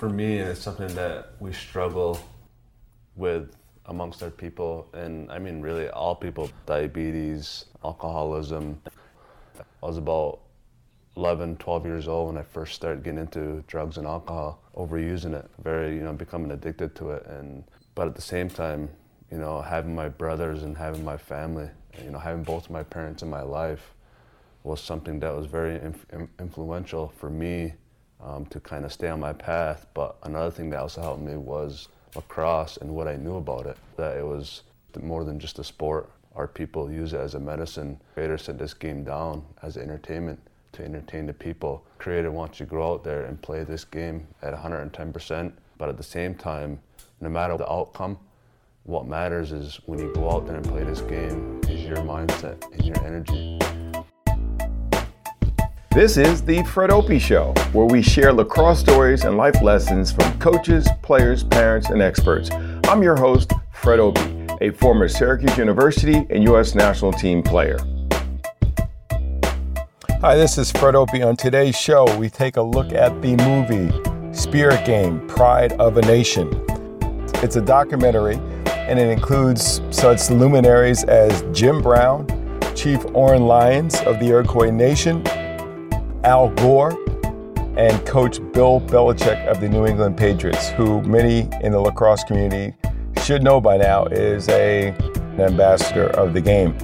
For me, it's something that we struggle with amongst our people, and I mean, really, all people diabetes, alcoholism. I was about 11, 12 years old when I first started getting into drugs and alcohol, overusing it, very, you know, becoming addicted to it. And but at the same time, you know, having my brothers and having my family, you know, having both my parents in my life was something that was very inf- influential for me um, to kind of stay on my path. But another thing that also helped me was lacrosse and what I knew about it. That it was more than just a sport. Our people use it as a medicine. Creator set this game down as entertainment to entertain the people. Creator wants you to go out there and play this game at 110%, but at the same time, no matter the outcome, what matters is when you go out there and play this game is your mindset and your energy. This is the Fred Opie Show, where we share lacrosse stories and life lessons from coaches, players, parents, and experts. I'm your host, Fred Opie, a former Syracuse University and U.S. national team player. Hi, this is Fred Opie. On today's show, we take a look at the movie Spirit Game Pride of a Nation. It's a documentary and it includes such luminaries as Jim Brown, Chief Oren Lyons of the Iroquois Nation, Al Gore, and Coach Bill Belichick of the New England Patriots, who many in the lacrosse community should know by now is a, an ambassador of the game.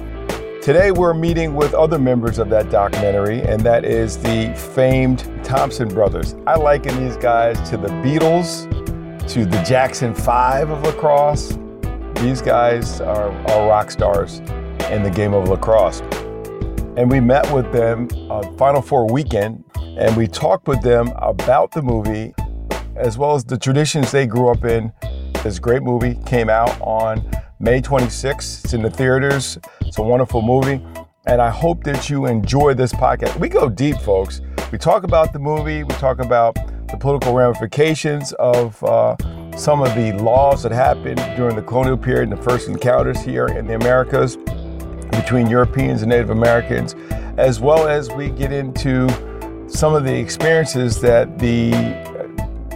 Today, we're meeting with other members of that documentary, and that is the famed Thompson brothers. I liken these guys to the Beatles, to the Jackson Five of lacrosse. These guys are, are rock stars in the game of lacrosse. And we met with them on Final Four weekend, and we talked with them about the movie as well as the traditions they grew up in. This great movie came out on May 26th. It's in the theaters. It's a wonderful movie. And I hope that you enjoy this podcast. We go deep, folks. We talk about the movie, we talk about the political ramifications of uh, some of the laws that happened during the colonial period and the first encounters here in the Americas between Europeans and Native Americans, as well as we get into some of the experiences that the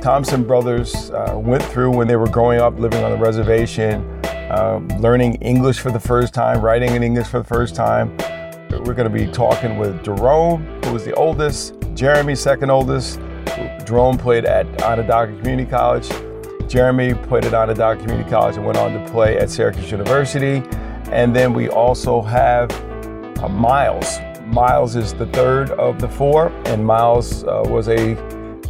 Thompson brothers uh, went through when they were growing up living on the reservation uh, learning English for the first time, writing in English for the first time. We're going to be talking with Jerome, who was the oldest, Jeremy, second oldest. Jerome played at Onondaga Community College. Jeremy played at Onondaga Community College and went on to play at Syracuse University. And then we also have uh, Miles. Miles is the third of the four, and Miles uh, was a,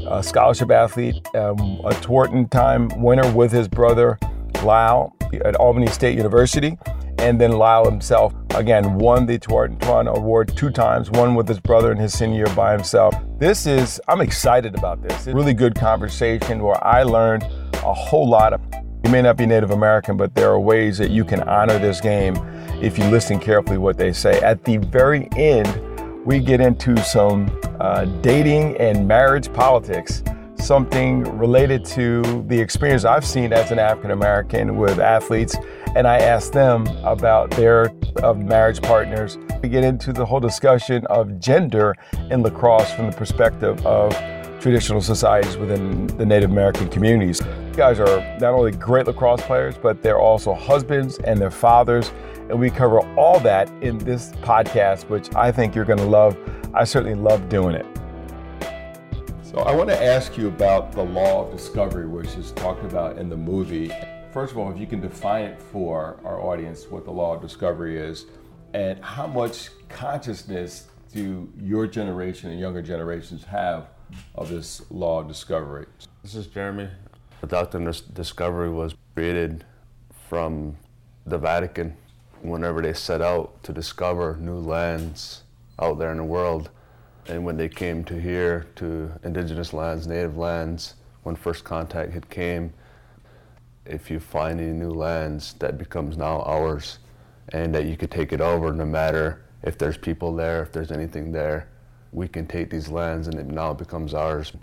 a, scholarship athlete, um, a Tewaaraton time winner with his brother Lyle at Albany State University. And then Lyle himself, again, won the Tewaaraton Award two times, one with his brother in his senior year by himself. This is, I'm excited about this. It's a really good conversation where I learned a whole lot. Of, may not be Native American, but there are ways that you can honor this game if you listen carefully what they say. At the very end, we get into some uh, dating and marriage politics something related to the experience I've seen as an African American with athletes, and I asked them about their uh, marriage partners. We get into the whole discussion of gender in lacrosse from the perspective of traditional societies within the Native American communities. You guys are not only great lacrosse players, but they're also husbands and their fathers. And we cover all that in this podcast, which I think you're going to love. I certainly love doing it. So I want to ask you about the law of discovery, which is talked about in the movie. First of all, if you can define it for our audience, what the law of discovery is, and how much consciousness do your generation and younger generations have of this law of discovery? This is Jeremy. The doctrine discovery was created from the Vatican whenever they set out to discover new lands out there in the world. And when they came to here, to indigenous lands, native lands, when first contact had came, if you find any new lands, that becomes now ours, and that you could take it over no matter if there's people there, if there's anything there, we can take these lands and it now becomes ours.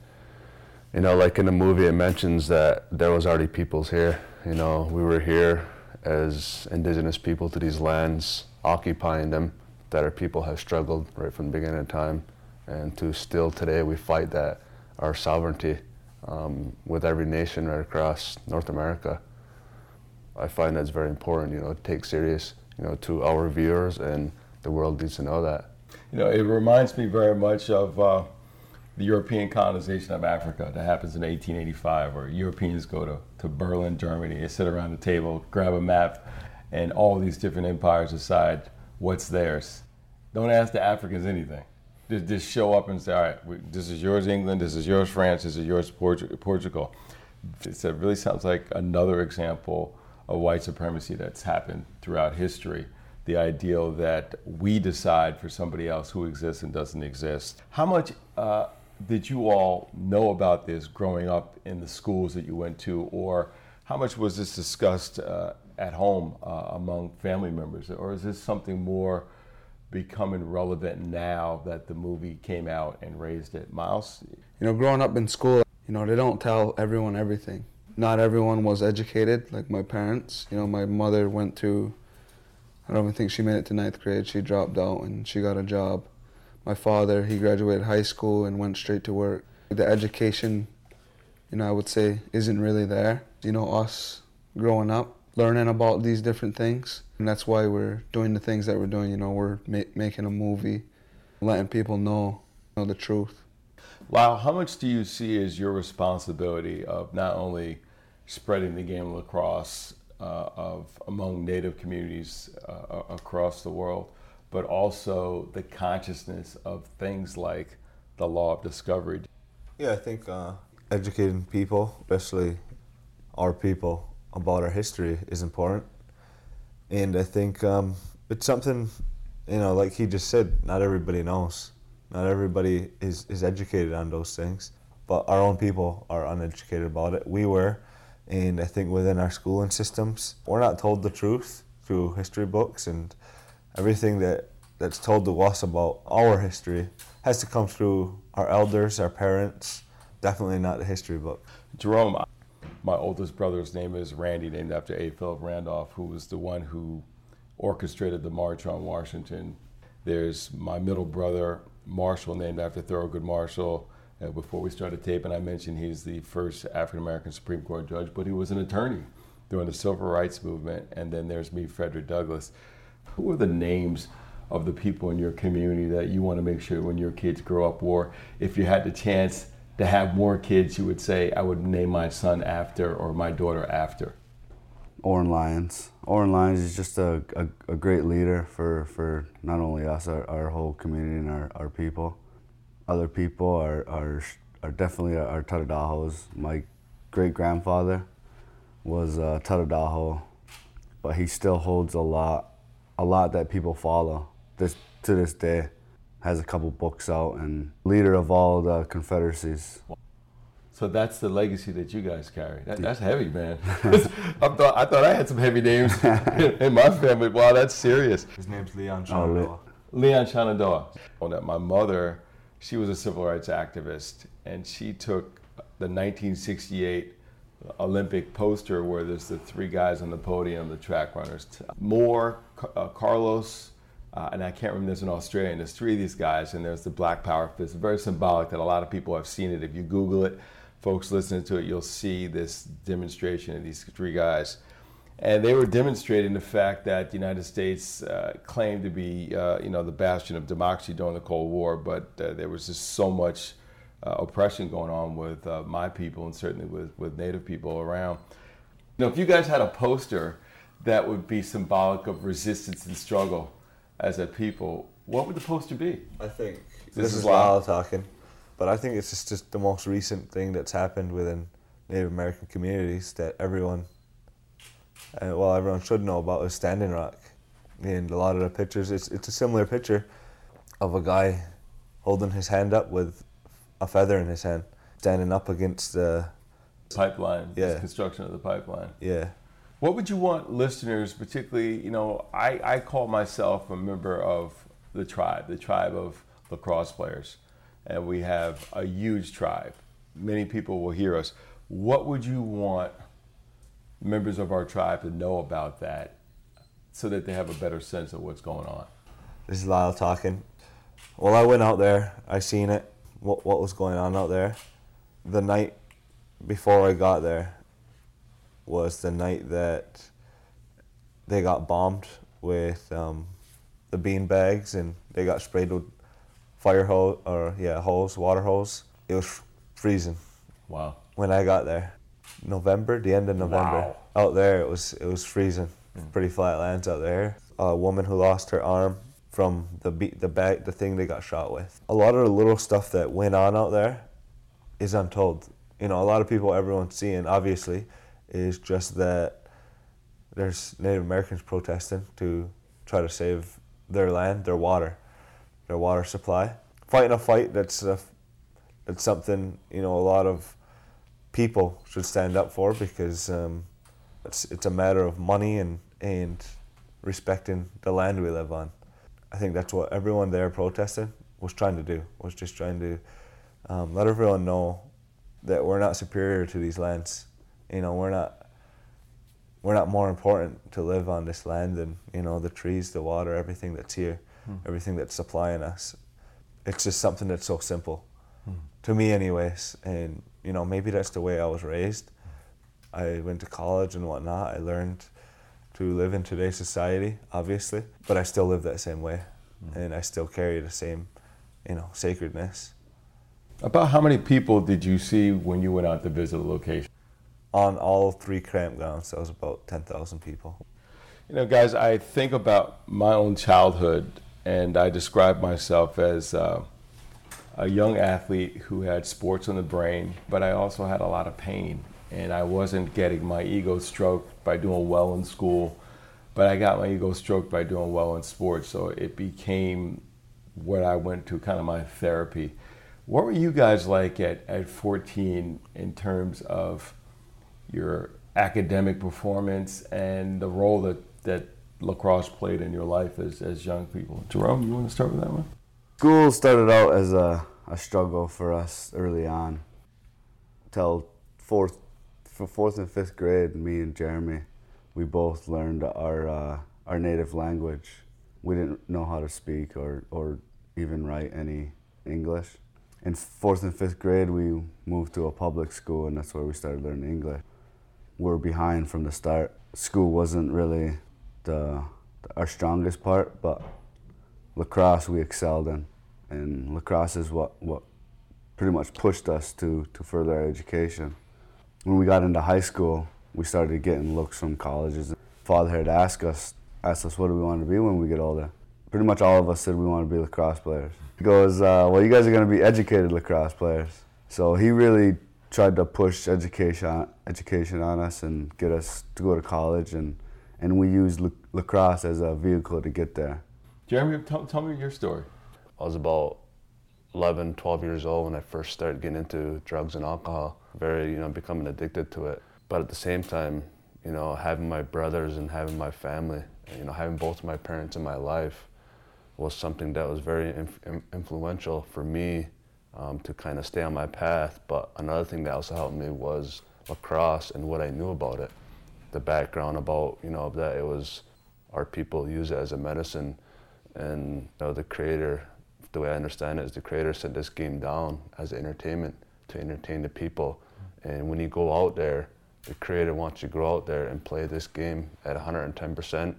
You know, like in the movie, it mentions that there was already peoples here. You know, we were here as indigenous people to these lands, occupying them, that our people have struggled right from the beginning of time and to still today we fight that our sovereignty um, with every nation right across North America. I find that's very important, you know, to take serious, you know, to our viewers and the world needs to know that. You know, it reminds me very much of uh, the European colonization of Africa that happens in 1885, where Europeans go to, to Berlin, Germany, they sit around the table, grab a map, and all these different empires decide what's theirs. Don't ask the Africans anything. Just, just show up and say, all right, we, this is yours, England, this is yours, France, this is yours, Portugal. It really sounds like another example of white supremacy that's happened throughout history. The ideal that we decide for somebody else who exists and doesn't exist. How much uh, did you all know about this growing up in the schools that you went to, or how much was this discussed uh, at home uh, among family members, or is this something more becoming relevant now that the movie came out and raised it? Miles? You know, growing up in school, you know, they don't tell everyone everything not everyone was educated, like my parents. You know, my mother went to, I don't even think she made it to ninth grade. She dropped out and she got a job. My father, he graduated high school and went straight to work. The education, you know, I would say isn't really there. You know, us growing up, learning about these different things. And that's why we're doing the things that we're doing. You know, we're ma- making a movie, letting people know, know the truth. Wow, how much do you see as your responsibility of not only spreading the game of lacrosse uh, of among Native communities uh, across the world, but also the consciousness of things like the law of discovery. Yeah, I think uh, educating people, especially our people, about our history is important, and I think um, it's something, you know, like he just said, not everybody knows. Not everybody is, is educated on those things, but our own people are uneducated about it. We were, and I think within our schooling systems, we're not told the truth through history books and everything that, that's told to us about our history has to come through our elders, our parents, definitely not the history book. Jerome, my oldest brother's name is Randy, named after A. Philip Randolph, who was the one who orchestrated the March on Washington. There's my middle brother, Marshall, named after Thurgood Marshall uh, before we started taping, I mentioned he's the first African American Supreme Court judge, but he was an attorney during the civil rights movement. And then there's me, Frederick Douglass. Who are the names of the people in your community that you want to make sure when your kids grow up, or if you had the chance to have more kids, you would say, I would name my son after or my daughter after? Oren Lyons. Oren Lyons is just a, a, a, great leader for, for not only us, our, our whole community and our, our people other people are, are, are definitely our Tadodahos. My great grandfather was uh, a Tadodaho, but he still holds a lot, a lot that people follow. This to this day, has a couple books out and leader of all the confederacies. So that's the legacy that you guys carry. That, that's heavy, man. I thought I thought I had some heavy names in my family. Wow, that's serious. His name's Leon oh, Shenandoah. Oh, Leon Shenandoah. On that, my mother she was a civil rights activist, and she took the 1968 Olympic poster where there's the three guys on the podium, the track runners. Moore, uh, Carlos, uh, and I can't remember, there's an Australian. There's three of these guys, and there's the Black Power fist. Very symbolic that a lot of people have seen it. If you Google it, folks listening to it, you'll see this demonstration of these three guys and they were demonstrating the fact that the United States uh, claimed to be, uh, you know, the bastion of democracy during the Cold War, but uh, there was just so much uh, oppression going on with uh, my people and certainly with, with Native people around. You know, if you guys had a poster that would be symbolic of resistance and struggle as a people, what would the poster be? I think this, this is Lyle talking, but I think it's just, just the most recent thing that's happened within Native American communities that everyone uh, well, everyone should know about is Standing Rock. And a lot of the pictures, it's, it's a similar picture of a guy holding his hand up with a feather in his hand, standing up against the pipeline, yeah. construction of the pipeline. Yeah. What would you want listeners, particularly, you know, I, I call myself a member of the tribe, the tribe of lacrosse players, and we have a huge tribe. Many people will hear us. What would you want members of our tribe to know about that so that they have a better sense of what's going on. This is Lyle talking. Well, I went out there, I seen it, what, what was going on out there. The night before I got there was the night that they got bombed with um, the bean bags and they got sprayed with fire hose or yeah hose water hose. It was freezing Wow. when I got there. November, the end of November. Wow. Out there, it was it was freezing. Pretty flat lands out there. A woman who lost her arm from the the bag, the thing they got shot with. A lot of the little stuff that went on out there is untold. You know, a lot of people, everyone's seeing, obviously, is just that there's Native Americans protesting to try to save their land, their water, their water supply. Fighting a fight that's a, that's something you know a lot of people should stand up for because um, it's it's a matter of money and and respecting the land we live on. I think that's what everyone there protesting was trying to do. Was just trying to um, let everyone know that we're not superior to these lands. You know, we're not we're not more important to live on this land than you know the trees, the water, everything that's here, everything that's supplying us. It's just something that's so simple to me, anyways. And you know, maybe that's the way I was raised. I went to college and whatnot. I learned to live in today's society, obviously, but I still live that same way, and I still carry the same, you know, sacredness. About how many people did you see when you went out to visit the location? On all three campgrounds, there was about ten thousand people. You know, guys, I think about my own childhood, and I describe myself as uh, a young athlete who had sports on the brain, but I also had a lot of pain, and I wasn't getting my ego stroked by doing well in school, but I got my ego stroked by doing well in sports. So it became what I went to kind of my therapy. What were you guys like at, at 14 in terms of your academic performance and the role that, that lacrosse played in your life as, as young people? Jerome, you want to start with that one? School started out as a, a struggle for us early on. Till fourth, for fourth and fifth grade, me and Jeremy, we both learned our uh, our native language. We didn't know how to speak or, or even write any English. In fourth and fifth grade, we moved to a public school, and that's where we started learning English. We were behind from the start. School wasn't really the, our strongest part, but lacrosse we excelled in, and lacrosse is what, what pretty much pushed us to, to further our education. When we got into high school, we started getting looks from colleges. Father had asked us, asked us what do we want to be when we get older. Pretty much all of us said we want to be lacrosse players. He goes, uh, well, you guys are going to be educated lacrosse players. So he really tried to push education, education on us and get us to go to college, and, and we used lac- lacrosse as a vehicle to get there. Jeremy, tell, tell me your story. I was about 11, 12 years old when I first started getting into drugs and alcohol, very, you know, becoming addicted to it. But at the same time, you know, having my brothers and having my family, you know, having both my parents in my life was something that was very inf- influential for me um, to kind of stay on my path. But another thing that also helped me was lacrosse and what I knew about it, the background about, you know, that it was our people use it as a medicine and you know, the creator, the way I understand it, is the creator set this game down as entertainment to entertain the people. And when you go out there, the creator wants you to go out there and play this game at 110%.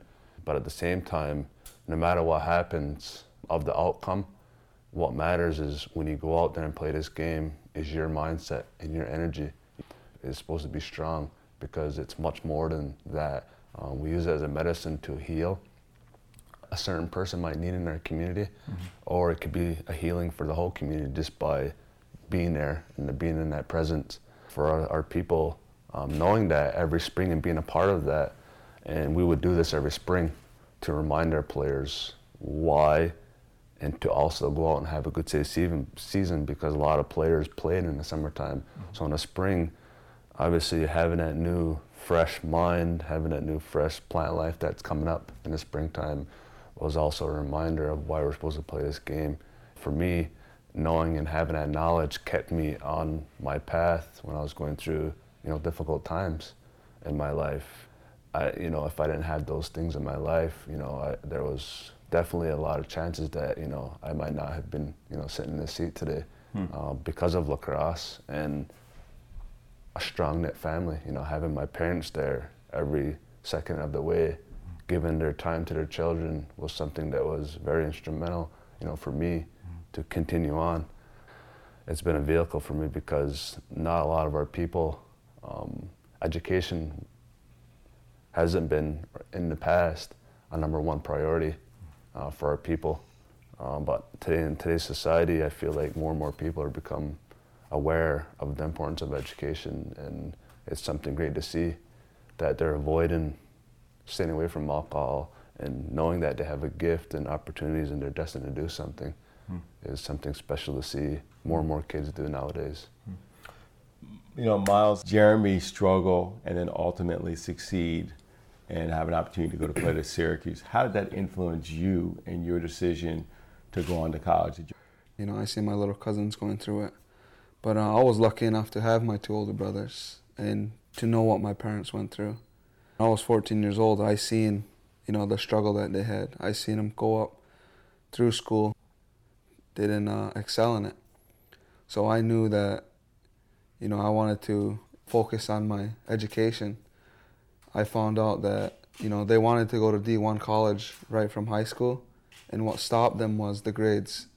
But at the same time, no matter what happens of the outcome, what matters is when you go out there and play this game, is your mindset and your energy is supposed to be strong because it's much more than that. Um, we use it as a medicine to heal a certain person might need in their community, or it could be a healing for the whole community just by being there and being in that presence. For our, our people, um, knowing that every spring and being a part of that, and we would do this every spring to remind our players why, and to also go out and have a good season, season because a lot of players played in the summertime. So in the spring, obviously having that new fresh mind, having that new fresh plant life that's coming up in the springtime was also a reminder of why we're supposed to play this game. For me, knowing and having that knowledge kept me on my path when I was going through, you know, difficult times in my life. I, you know, if I didn't have those things in my life, you know, I, there was definitely a lot of chances that, you know, I might not have been, you know, sitting in this seat today uh, because of lacrosse. And a strong knit family. You know, having my parents there every second of the way, giving their time to their children was something that was very instrumental. You know, for me to continue on. It's been a vehicle for me because not a lot of our people, um, education hasn't been in the past a number one priority uh, for our people. Um, but today in today's society, I feel like more and more people are become aware of the importance of education, and it's something great to see that they're avoiding staying away from alcohol and knowing that they have a gift and opportunities and they're destined to do something hmm. is something special to see more and more kids do nowadays. You know, Miles, Jeremy struggle and then ultimately succeed and have an opportunity to go to play at Syracuse. How did that influence you and your decision to go on to college? You know, I see my little cousins going through it. But uh, I was lucky enough to have my two older brothers and to know what my parents went through. I was 14 years old. I seen, you know, the struggle that they had. I seen them go up through school. Didn't uh, excel in it. So I knew that, you know, I wanted to focus on my education. I found out that, you know, they wanted to go to D1 college right from high school. And what stopped them was the grades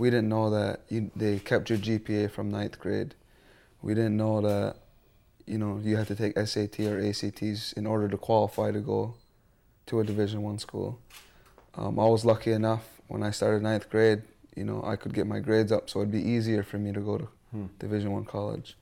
we didn't know that you, they kept your GPA from ninth grade. We didn't know that you know you had to take SAT or ACTs in order to qualify to go to a Division One school. Um, I was lucky enough when I started ninth grade. You know, I could get my grades up, so it'd be easier for me to go to hmm. Division One college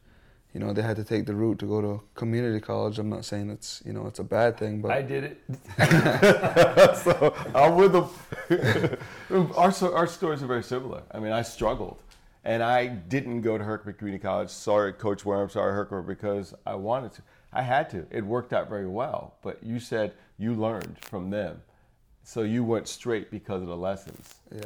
you know, they had to take the route to go to community college. I'm not saying it's, you know, it's a bad thing, but I did it. so I'm with them. our our stories are very similar. I mean, I struggled, and I didn't go to Herkimer Community College. Sorry, Coach Worm. Sorry, Herkimer, because I wanted to. I had to. It worked out very well. But you said you learned from them, so you went straight because of the lessons. Yeah.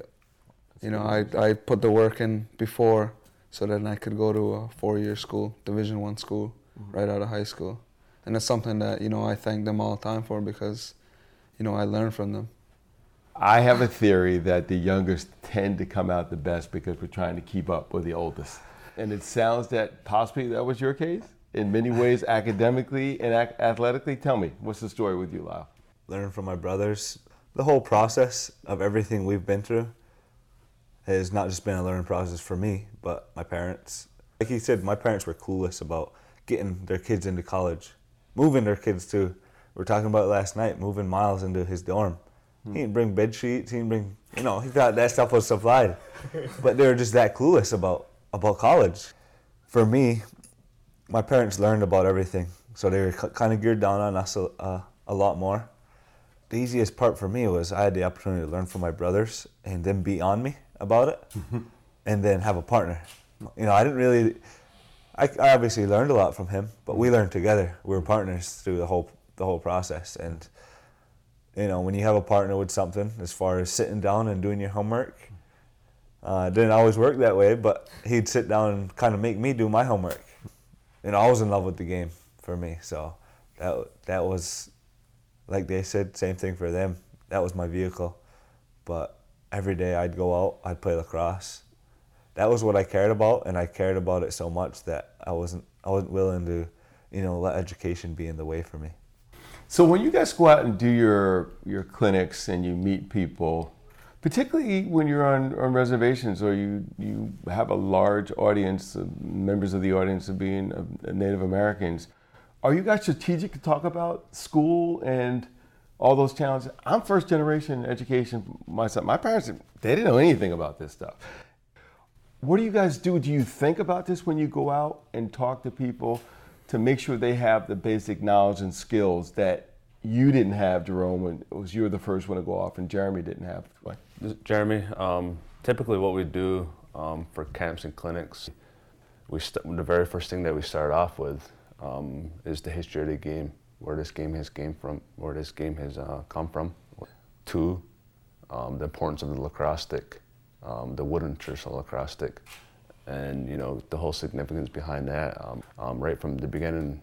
That's you know, I I put the work in before so then I could go to a four-year school, Division One school, mm-hmm. right out of high school, and it's something that you know I thank them all the time for because, you know, I learned from them. I have a theory that the youngest tend to come out the best because we're trying to keep up with the oldest, and it sounds that possibly that was your case in many ways, academically and ac- athletically. Tell me, what's the story with you, Lyle? Learn from my brothers. The whole process of everything we've been through has not just been a learning process for me, but my parents. Like he said, my parents were clueless about getting their kids into college, moving their kids to. We are talking about last night, moving Miles into his dorm. Hmm. He didn't bring bed sheets. He didn't bring, you know, he thought that stuff was supplied, but they were just that clueless about about college. For me, my parents learned about everything, so they were kind of geared down on us a, uh, a lot more. The easiest part for me was I had the opportunity to learn from my brothers and them be on me about it, and then have a partner. You know, I didn't really. I, I obviously learned a lot from him, but we learned together. We were partners through the whole the whole process, and you know, when you have a partner with something, as far as sitting down and doing your homework, uh, didn't always work that way, but he'd sit down and kind of make me do my homework. And I was in love with the game for me, so that that was, like they said, same thing for them. That was my vehicle, but every day I'd go out, I'd play lacrosse. That was what I cared about, and I cared about it so much that I wasn't I wasn't willing to, you know, let education be in the way for me. So when you guys go out and do your your clinics and you meet people, particularly when you're on, on reservations or you you have a large audience, members of the audience of being Native Americans, are you guys strategic to talk about school and all those challenges. I'm first generation education myself. My parents, they didn't know anything about this stuff. What do you guys do? Do you think about this when you go out and talk to people to make sure they have the basic knowledge and skills that you didn't have, Jerome, when it was you were the first one to go off and Jeremy didn't have? Jeremy, um, typically what we do um, for camps and clinics, we st- the very first thing that we start off with um, is the history of the game where this game has came from, where this game has uh, come from. Two, um, the importance of the lacrosse stick, um, the wooden traditional lacrosse stick, and you know the whole significance behind that. Um, um right from the beginning,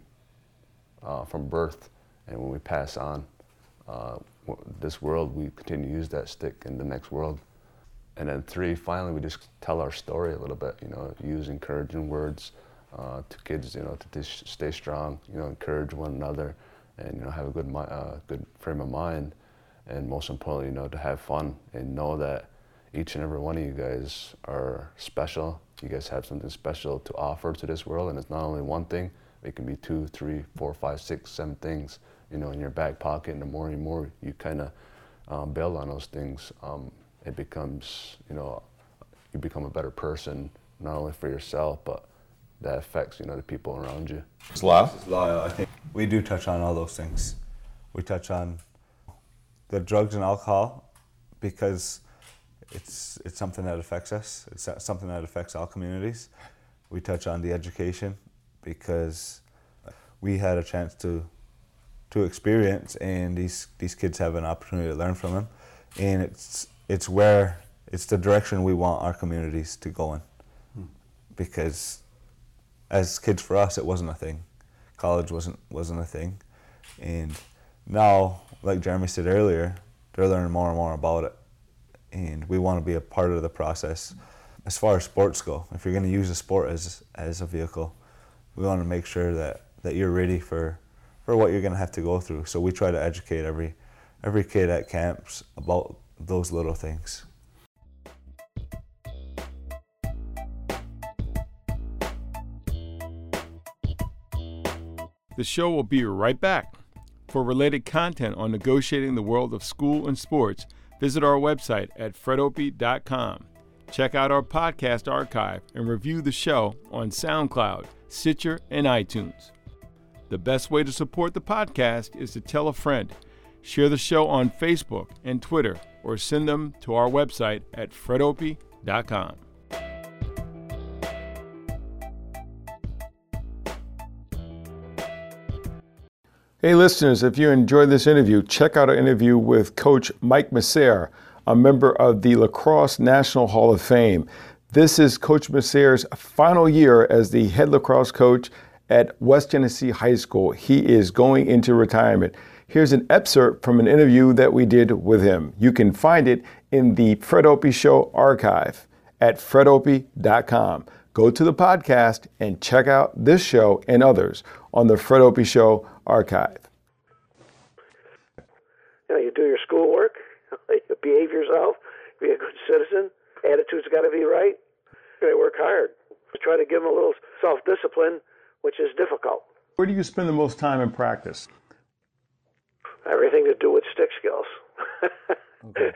uh, from birth, and when we pass on uh, this world, we continue to use that stick in the next world. And then three, finally, we just tell our story a little bit. You know, use encouraging words, uh, to kids, you know, to, to stay strong, you know, encourage one another, and you know, have a good uh, good frame of mind, and most importantly, you know, to have fun and know that each and every one of you guys are special. You guys have something special to offer to this world, and it's not only one thing. It can be two, three, four, five, six, seven things, you know, in your back pocket. And the more and more you kind of um, build on those things, um, it becomes, you know, you become a better person, not only for yourself, but that affects, you know, the people around you. Slow. Loyal, I think we do touch on all those things. We touch on the drugs and alcohol because it's it's something that affects us. It's something that affects all communities. We touch on the education because we had a chance to to experience, and these these kids have an opportunity to learn from them, and it's it's where it's the direction we want our communities to go in, hmm. because as kids for us it wasn't a thing, college wasn't wasn't a thing, and now like Jeremy said earlier, they're learning more and more about it, and we want to be a part of the process. As far as sports go, if you're going to use a sport as as a vehicle, we want to make sure that, that you're ready for, for what you're going to have to go through. So we try to educate every every kid at camps about those little things. The show will be right back. For related content on negotiating the world of school and sports, visit our website at fredopie.com. Check out our podcast archive and review the show on SoundCloud, Stitcher, and iTunes. The best way to support the podcast is to tell a friend, share the show on Facebook and Twitter, or send them to our website at fredopie.com. Hey, listeners, if you enjoyed this interview, check out our interview with Coach Mike Messere, a member of the Lacrosse National Hall of Fame. This is Coach Messere's final year as the head lacrosse coach at West Genesee High School. He is going into retirement. Here's an excerpt from an interview that we did with him. You can find it in the Fred Opie Show archive at fredopie.com. Go to the podcast and check out this show and others on the Fred Opie Show archive. You know, you do your schoolwork, you behave yourself, be a good citizen. Attitude's got to be right. They work hard. Try to give them a little self-discipline, which is difficult. Where do you spend the most time in practice? Everything to do with stick skills. okay.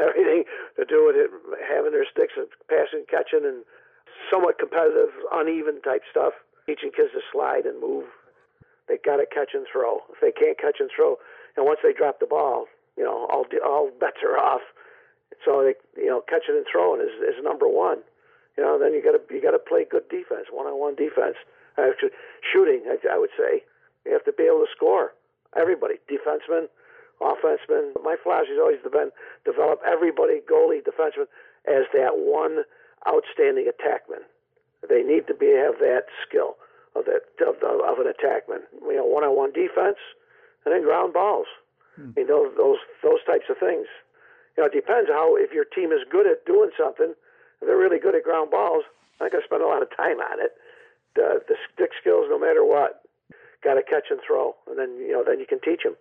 Everything to do with it, having their sticks and passing, catching, and somewhat competitive, uneven type stuff. Teaching kids to slide and move. They got to catch and throw. If they can't catch and throw, and once they drop the ball, you know, all all bets are off. So they, you know, catching and throwing is is number one. You know, then you got to you got to play good defense, one-on-one defense. Actually, shooting, I, I would say, you have to be able to score. Everybody, defensemen, offensemen. My philosophy has always been develop everybody, goalie, defenseman, as that one outstanding attackman. They need to be have that skill of that of, of an attackman. You know, one-on-one defense, and then ground balls. Hmm. You know, those those types of things. You know, it depends how if your team is good at doing something. If they're really good at ground balls, I'm not going to spend a lot of time on it. The, the stick skills, no matter what, got to catch and throw, and then you know then you can teach them.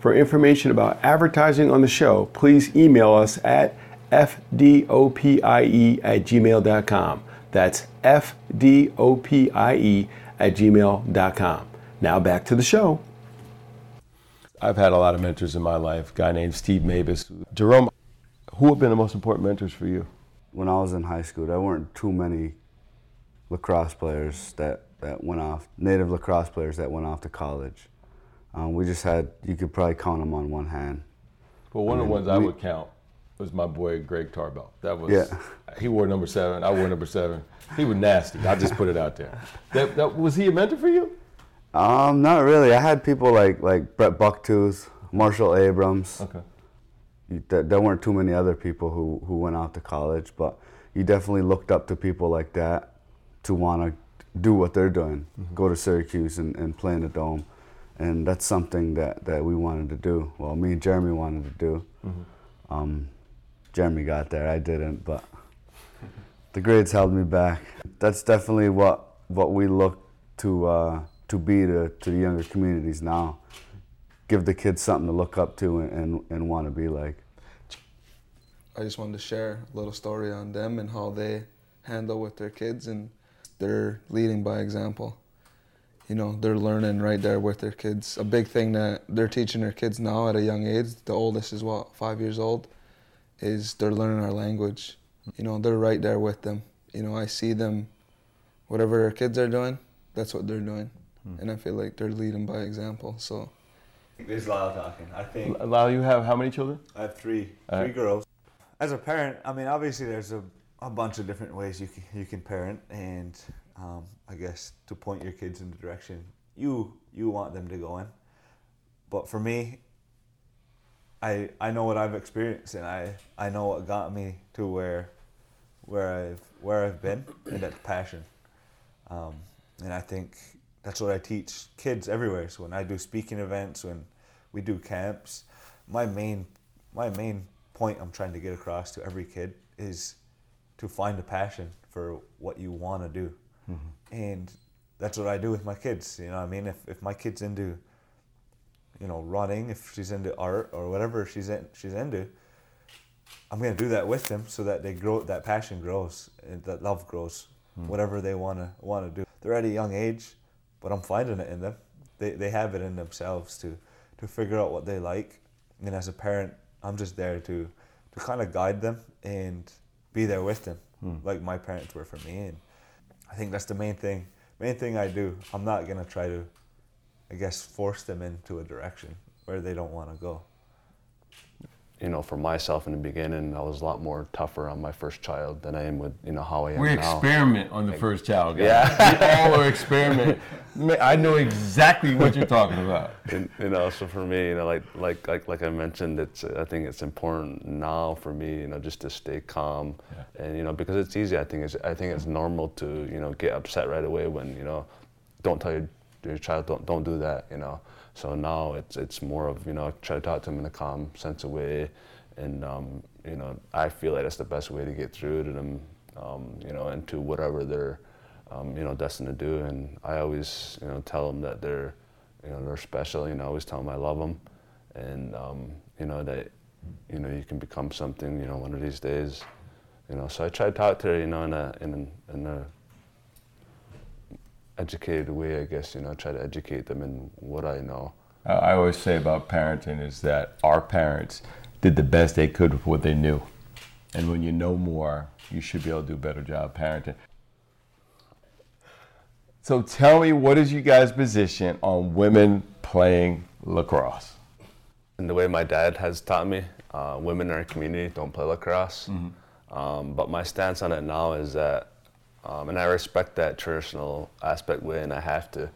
For information about advertising on the show, please email us at fdopie at gmail.com. That's fdopie at gmail.com. Now back to the show. I've had a lot of mentors in my life. A guy named Steve Mavis. Jerome, who have been the most important mentors for you? When I was in high school, there weren't too many lacrosse players that, that went off, native lacrosse players that went off to college. Um, we just had, you could probably count them on one hand. Well, one of the ones I would count was my boy Greg Tarbell. That was yeah. he wore number seven. I wore number seven. He was nasty. I just put it out there. That, that was he a mentor for you? Um, not really. I had people like like Brett Bucktooth, Marshall Abrams. Okay. There, there weren't too many other people who, who went out to college, but you definitely looked up to people like that to want to do what they're doing, mm-hmm. go to Syracuse and, and play in the dome. And that's something that, that we wanted to do. Well, me and Jeremy wanted to do. Mm-hmm. Um, Jeremy got there, I didn't, but the grades held me back. That's definitely what what we look to uh, to be to, to the younger communities now. Give the kids something to look up to and, and, and want to be like. I just wanted to share a little story on them and how they handle with their kids and they're leading by example. You know, they're learning right there with their kids. A big thing that they're teaching their kids now at a young age, the oldest is what, five years old, is they're learning our language. You know, they're right there with them. You know, I see them, whatever their kids are doing, that's what they're doing. Hmm. And I feel like they're leading by example. So, this is Lyle talking. I think. Lyle, you have how many children? I have three, three girls. As a parent, I mean, obviously there's a, a bunch of different ways you can, you can parent, and um, I guess to point your kids in the direction you you want them to go in. But for me, I I know what I've experienced, and I I know what got me to where where I've where I've been, and that's passion. Um, and I think that's what I teach kids everywhere. So when I do speaking events, when we do camps, my main my main point I'm trying to get across to every kid is to find a passion for what you want to do. Mm-hmm. And that's what I do with my kids. You know, I mean, if, if my kid's into, you know, running, if she's into art or whatever she's in, she's into, I'm gonna do that with them so that they grow, that passion grows, and that love grows, mm-hmm. whatever they wanna wanna do. They're at a young age, but I'm finding it in them. They they have it in themselves to to figure out what they like, and as a parent, I'm just there to to kind of guide them and be there with them, mm. like my parents were for me, and I think that's the main thing. Main thing I do. I'm not gonna try to, I guess, force them into a direction where they don't want to go you know, for myself in the beginning, I was a lot more tougher on my first child than I am with, you know, how I am we now. experiment on the like, first child. Guys. Yeah. we all are experiment. I know exactly what you're talking about. And, you know, so for me, you know, like like like like I mentioned, it's I think it's important now for me, you know, just to stay calm, yeah. and you know, because it's easy. I think it's I think it's normal to you know get upset right away when you know, don't tell your your child don't don't do that, you know. So now it's it's more of you know try to talk to them in a calm, sense of way, and um, you know I feel like that's the best way to get through to them, um, you know, into whatever they're um, you know destined to do. And I always you know tell them that they're you know they're special. You know, I always tell them I love them, and um, you know that you know you can become something. You know, one of these days. You know, so I try to talk to her, you know, in a in a, in a educated way, I guess, you know, try to educate them in what I know. I always say about parenting is that our parents did the best they could with what they knew. And when you know more, you should be able to do a better job parenting. So tell me, what is you guys' position on women playing lacrosse? In the way my dad has taught me, uh, women in our community don't play lacrosse. Mm-hmm. Um, but my stance on it now is that um, and I respect that traditional aspect way, and I have to.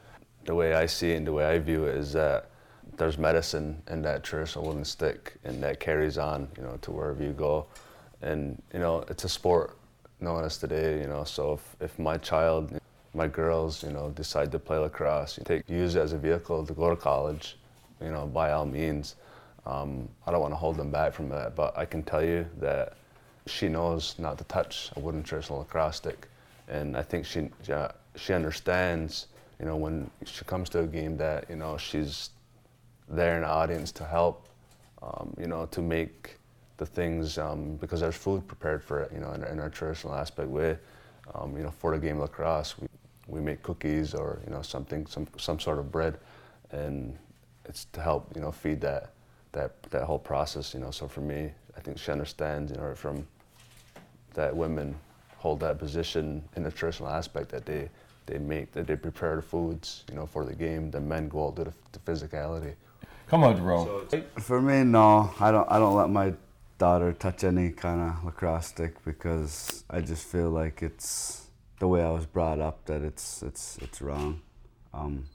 The way I see it and the way I view it is that there's medicine in that traditional wooden stick, and that carries on, you know, to wherever you go. And you know, it's a sport known as today, you know. So if, if my child, my girls, you know, decide to play lacrosse, take use it as a vehicle to go to college, you know, by all means. Um, I don't want to hold them back from that, but I can tell you that she knows not to touch a wooden traditional lacrosse stick and I think she she understands, you know, when she comes to a game that you know she's there in the audience to help, um, you know, to make the things um, because there's food prepared for it, you know, in, in our traditional aspect way. Um, you know, for the game lacrosse, we, we make cookies or you know something, some some sort of bread, and it's to help you know feed that that that whole process. You know, so for me, I think she understands, you know, from that women hold that position in the traditional aspect that they they make that they prepare the foods you know for the game. The men go out to the, the physicality. Come on Jerome. For me no. I don't I don't let my daughter touch any kind of lacrosse stick because I just feel like it's the way I was brought up that it's it's it's wrong. Um,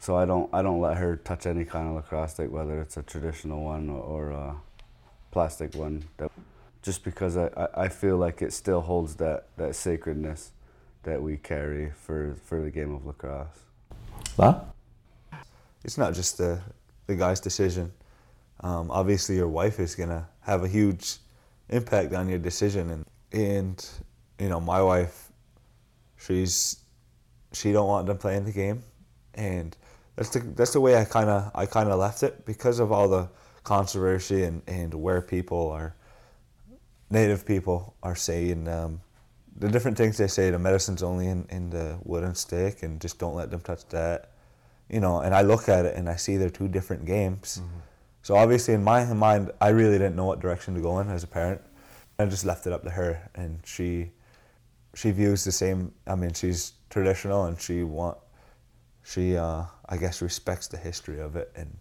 so I don't I don't let her touch any kind of lacrosse stick whether it's a traditional one or, or a plastic one that just because I, I feel like it still holds that, that sacredness that we carry for, for the game of lacrosse. What? It's not just the, the guy's decision. Um, obviously, your wife is going to have a huge impact on your decision. And, and you know, my wife, she's she don't want them playing the game, and that's the that's the way I kind of I kind of left it because of all the controversy and and where people are, native people are saying. Um, the different things they say, the medicine's only in, in the wooden stick, and just don't let them touch that. You know, and I look at it and I see they're two different games. Mm-hmm. So obviously, in my mind, I really didn't know what direction to go in as a parent. I just left it up to her, and she she views the same. I mean, she's traditional, and she want she uh, I guess respects the history of it, and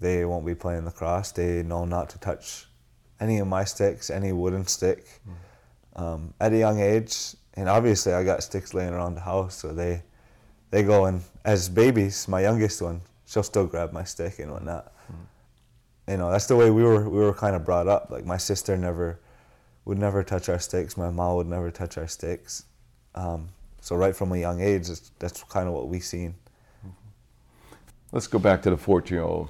they won't be playing lacrosse. They know not to touch any of my sticks, any wooden stick. Mm um, at a young age, and obviously I got sticks laying around the house, so they they go and as babies, my youngest one, she'll still grab my stick and whatnot. Mm. You know, that's the way we were we were kind of brought up. Like my sister never would never touch our sticks. My mom would never touch our sticks. Um, so right from a young age, that's kind of what we seen. Mm-hmm. Let's go back to the 14-year-old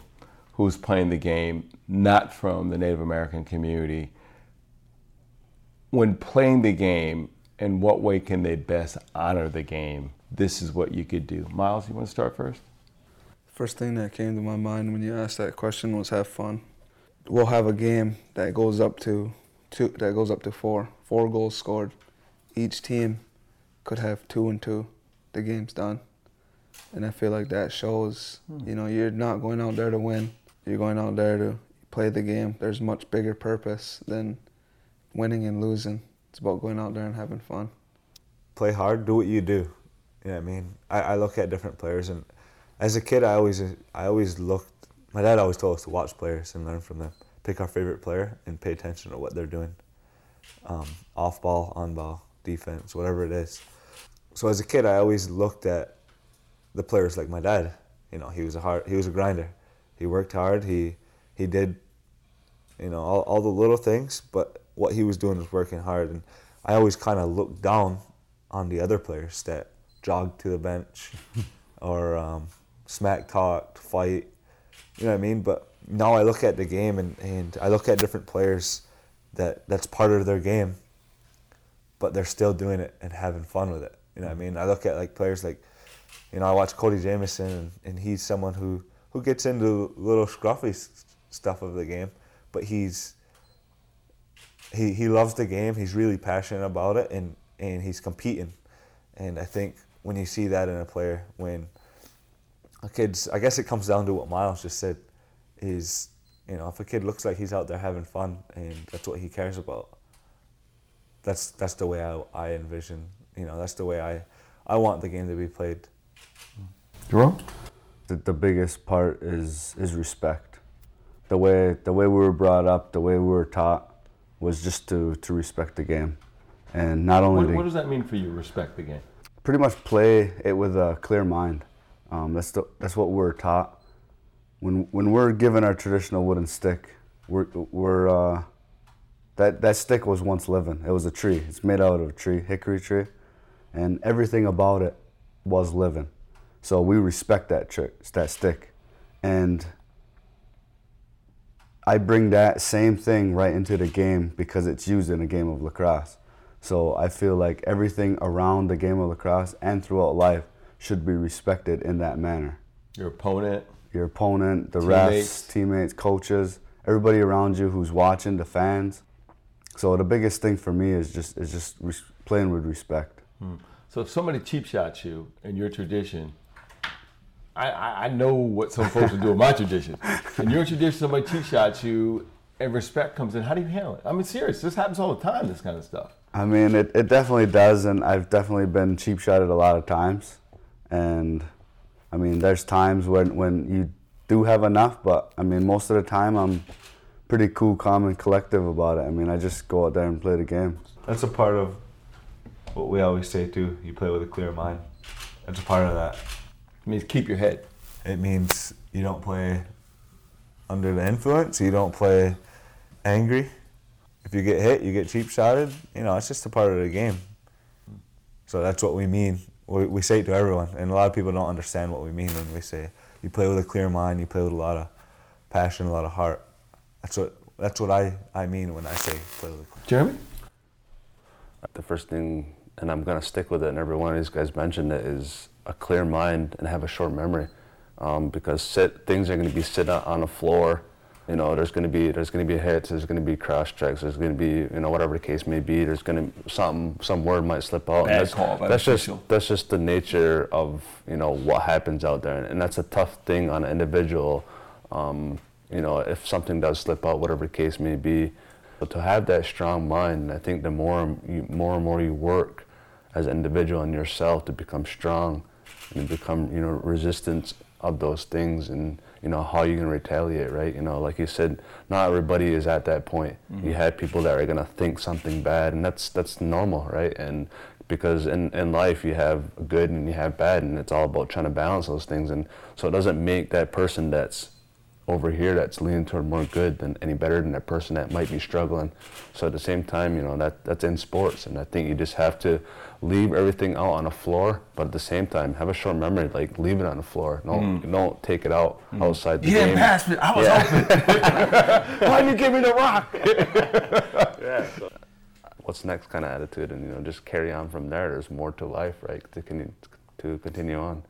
who's playing the game not from the Native American community when playing the game, in what way can they best honor the game? This is what you could do. Miles, you want to start first? First thing that came to my mind when you asked that question was have fun. We'll have a game that goes up to two that goes up to four. Four goals scored. Each team could have two and two. The game's done. And I feel like that shows, hmm. you know, you're not going out there to win. You're going out there to play the game. There's much bigger purpose than winning and losing. It's about going out there and having fun. Play hard, do what you do. You know what I mean? I, I look at different players and as a kid I always I always looked my dad always told us to watch players and learn from them. Pick our favorite player and pay attention to what they're doing. Um, off ball, on ball, defense, whatever it is. So as a kid I always looked at the players like my dad. You know, he was a hard he was a grinder. He worked hard, he he did you know, all, all the little things, but what he was doing was working hard. And I always kind of looked down on the other players that jogged to the bench or um, smack talked, fight. You know what I mean? But now I look at the game and, and I look at different players that that's part of their game, but they're still doing it and having fun with it. You know what I mean? I look at like players like, you know, I watch Cody Jamieson and, and he's someone who, who gets into little scruffy stuff of the game, but he's he, he loves the game. He's really passionate about it, and, and he's competing. And I think when you see that in a player, when a kid's, I guess it comes down to what Miles just said, is you know if a kid looks like he's out there having fun and that's what he cares about, that's that's the way I, I envision. You know that's the way I I want the game to be played. Jerome, the, the biggest part is is respect. The way the way we were brought up, the way we were taught was just to, to respect the game. And not only what, what does that mean for you, respect the game? Pretty much play it with a clear mind. Um, that's, the, that's what we're taught. When, when we're given our traditional wooden stick, we're, we're uh, that, that stick was once living. It was a tree. It's made out of a tree, hickory tree, and everything about it was living. So we respect that, tri- that stick. And I bring that same thing right into the game because it's used in a game of lacrosse. So I feel like everything around the game of lacrosse and throughout life should be respected in that manner. Your opponent, your opponent, the teammates. refs, teammates, coaches, everybody around you who's watching, the fans. So the biggest thing for me is just is just playing with respect. Hmm. So if somebody cheap shots you in your tradition, I, I know what some folks will do in my tradition. In your tradition, somebody cheat shots you and respect comes in. How do you handle it? I mean, serious. This happens all the time, this kind of stuff. I mean, it, it definitely does, and I've definitely been cheap shotted a lot of times. And I mean, there's times when, when you do have enough, but I mean, most of the time I'm pretty cool, calm, and collective about it. I mean, I just go out there and play the game. That's a part of what we always say too. You play with a clear mind. That's a part of that. It means keep your head. It means you don't play under the influence. You don't play angry. If you get hit, you get cheap shotted. You know, it's just a part of the game. So that's what we mean. We, we say it to everyone, and a lot of people don't understand what we mean when we say you play with a clear mind, you play with a lot of passion, a lot of heart. That's what that's what I, I mean when I say play with. A Jeremy. The first thing, and I'm gonna stick with it, and every one of these guys mentioned it, is a clear mind and have a short memory, um, because sit, things are gonna be sit on the floor. You know, there's gonna be there's gonna be hits, there's gonna be cross checks, there's gonna be you know whatever the case may be. There's gonna something some word might slip out. Bad that's, call that's just official. that's just the nature of you know what happens out there, and that's a tough thing on an individual. Um, you know, if something does slip out, whatever the case may be, but to have that strong mind, I think the more you, more and more you work as an individual in yourself to become strong and to become you know resistant of those things and you know how you can retaliate right? You know like you said not everybody is at that point. You mm-hmm. have people that are going to think something bad and that's that's normal right? And because in, in life you have good and you have bad and it's all about trying to balance those things and so it doesn't make that person that's over here that's leaning toward more good than any better than that person that might be struggling. So at the same time, you know, that that's in sports and I think you just have to leave everything out on the floor, but at the same time have a short memory, like leave it on the floor. Don't mm. don't take it out mm. outside the You game. didn't pass me. I was open. Why didn't you give me the rock? yeah. so what's next kind of attitude and you know just carry on from there. There's more to life, right? To continue to continue on.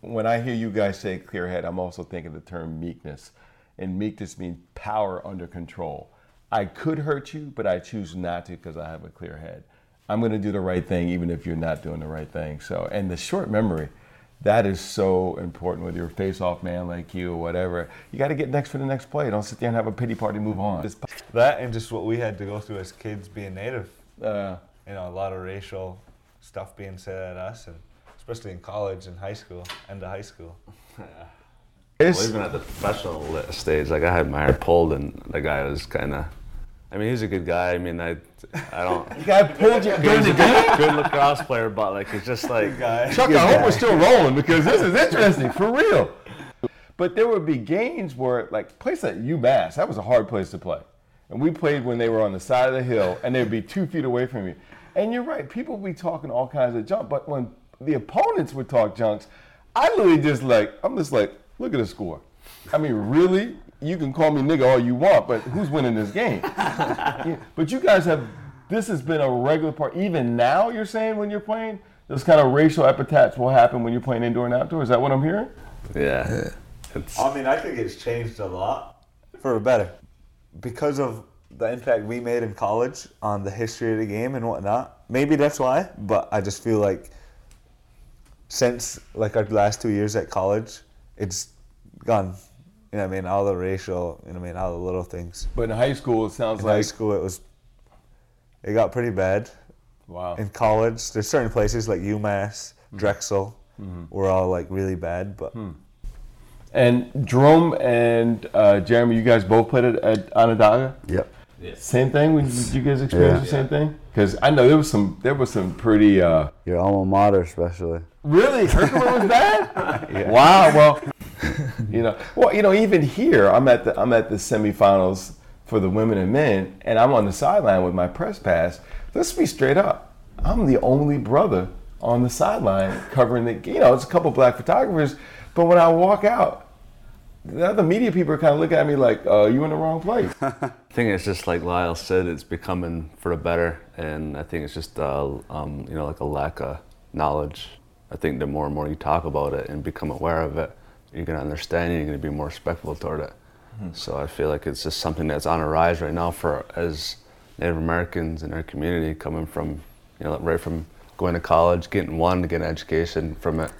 When I hear you guys say clear head, I'm also thinking the term meekness. And meekness means power under control. I could hurt you, but I choose not to because I have a clear head. I'm going to do the right thing even if you're not doing the right thing. So, and the short memory, that is so important with your face-off man like you or whatever. You got to get next for the next play. Don't sit there and have a pity party. Move on. That and just what we had to go through as kids being native. Uh, You know, a lot of racial stuff being said at us, and especially in college and high school, end of high school. Well, even at the professional stage, like I had my hair pulled, and the guy was kind of. I mean, he's a good guy. I mean, I, I don't. guy pulled you during the game. good lacrosse player, but like it's just like Chuck, I hope we're still rolling because this is interesting for real. But there would be games where, like, place at UMass, that was a hard place to play. And we played when they were on the side of the hill and they'd be two feet away from you. And you're right, people would be talking all kinds of junk, but when the opponents would talk junks, I literally just like, I'm just like, look at the score. I mean, really? You can call me nigga all you want, but who's winning this game? Yeah, but you guys have, this has been a regular part. Even now, you're saying when you're playing, those kind of racial epithets will happen when you're playing indoor and outdoor. Is that what I'm hearing? yeah. It's, I mean, I think it's changed a lot for the better because of the impact we made in college on the history of the game and whatnot. Maybe that's why, but I just feel like since like our last two years at college, it's gone. You know what I mean? All the racial, you know what I mean? All the little things. But in high school, it sounds In like high school, it was, it got pretty bad. wow. In college, there's certain places like UMass, Hmm. Drexel, were all like really bad, but And Jerome and uh, Jeremy, you guys both played at, at Onondaga. Yep. Same thing. Did you guys experience Yeah. the same thing? Because I know there was some there was some pretty. Uh, Your alma mater, especially. Really, Herkimer was bad. Wow. Well, you know, well, you know, even here, I'm at the I'm at the semifinals for the women and men, and I'm on the sideline with my press pass. Let's be straight up. I'm the only brother on the sideline covering the. You know, it's a couple black photographers, but when I walk out, the other media people are kind of looking at me like, uh, "You in the wrong place." I think it's just like Lyle said, it's becoming for the better, and I think it's just uh, um, you know like a lack of knowledge. I think the more and more you talk about it and become aware of it, you're gonna understand it. You're gonna be more respectful toward it. Mm-hmm. So I feel like it's just something that's on a rise right now for as Native Americans in our community, coming from you know right from going to college, getting one to get an education from it,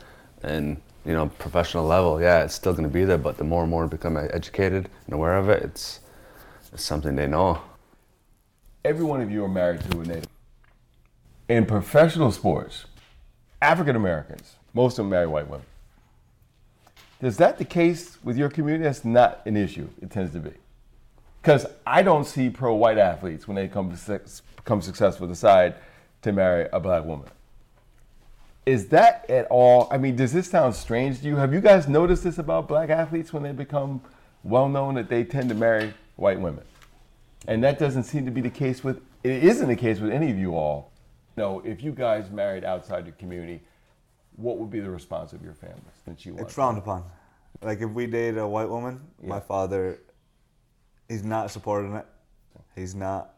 and you know professional level. Yeah, it's still gonna be there, but the more and more become educated and aware of it, it's it's something they know. Every one of you are married to a native. In professional sports, African Americans, most of them marry white women. Is that the case with your community? That's not an issue. It tends to be. Because I don't see pro white athletes when they come, become successful decide to marry a black woman. Is that at all? I mean, does this sound strange to you? Have you guys noticed this about black athletes when they become well known that they tend to marry white women? And that doesn't seem to be the case with, it isn't the case with any of you all. No, if you guys married outside your community, what would be the response of your families? Since you It's frowned upon. Like if we date a white woman, my father, he's not supporting it. He's not.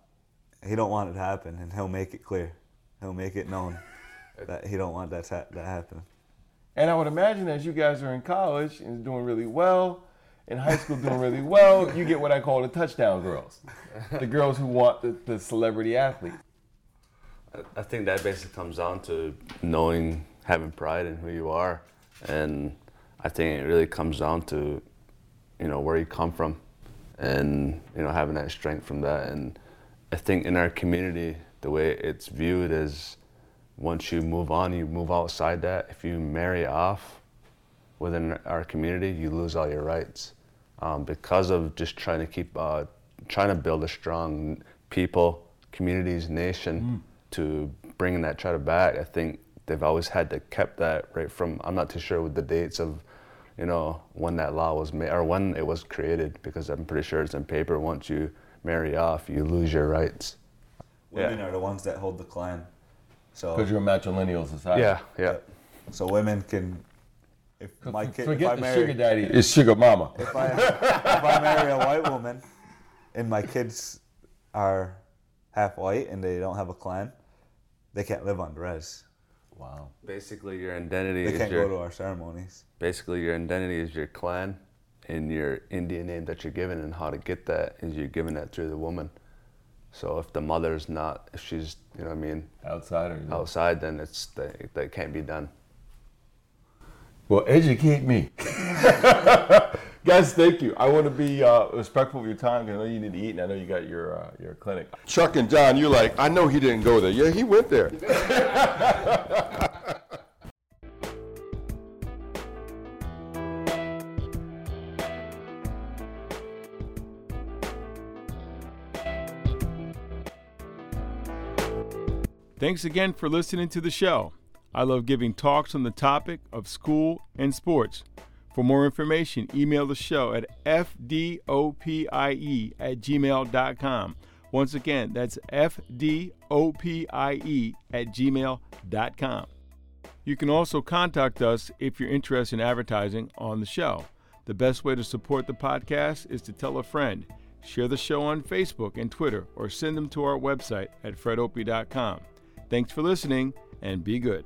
He don't want it to happen, and he'll make it clear. he'll make it known that he don't want that to, that happen. And I would imagine as you guys are in college and doing really well, in high school doing really well, you get what I call the touchdown girls, the girls who want the, the celebrity athlete. I think that basically comes down to knowing, having pride in who you are, and I think it really comes down to, you know, where you come from, and you know, having that strength from that. And I think in our community, the way it's viewed is, once you move on, you move outside that. If you marry off within our community, you lose all your rights um, because of just trying to keep, uh, trying to build a strong people, communities, nation to bringing that charter back. I think they've always had to kept that right from. I'm not too sure with the dates of, you know, when that law was made or when it was created because I'm pretty sure it's in paper. Once you marry off, you lose your rights. Women Yeah. are the ones that hold the clan. So Because you're a matrilineal society. Yeah, yeah. so women can. If my kid, if I Forget the marry, sugar daddy. It's sugar mama. if I if I marry a white woman, and my kids are half white and they don't have a clan, they can't live on res. Wow. Basically, your identity They is can't your go to our ceremonies. basically your identity is your clan and your Indian name that you're given and how to get that is you're given that through the woman. So if the mother's not, if she's, you know what I mean, Outsider. outside, then it's, that, that can't be done. Well, educate me. Guys, thank you. I want to be uh, respectful of your time because I know you need to eat and I know you got your, uh, your clinic. Chuck and John, you're like, I know he didn't go there. Yeah, he went there. Thanks again for listening to the show. I love giving talks on the topic of school and sports. For more information, email the show at fdopie at gmail.com. Once again, that's fdopie at gmail.com. You can also contact us if you're interested in advertising on the show. The best way to support the podcast is to tell a friend, share the show on Facebook and Twitter, or send them to our website at fredopie.com. Thanks for listening and be good.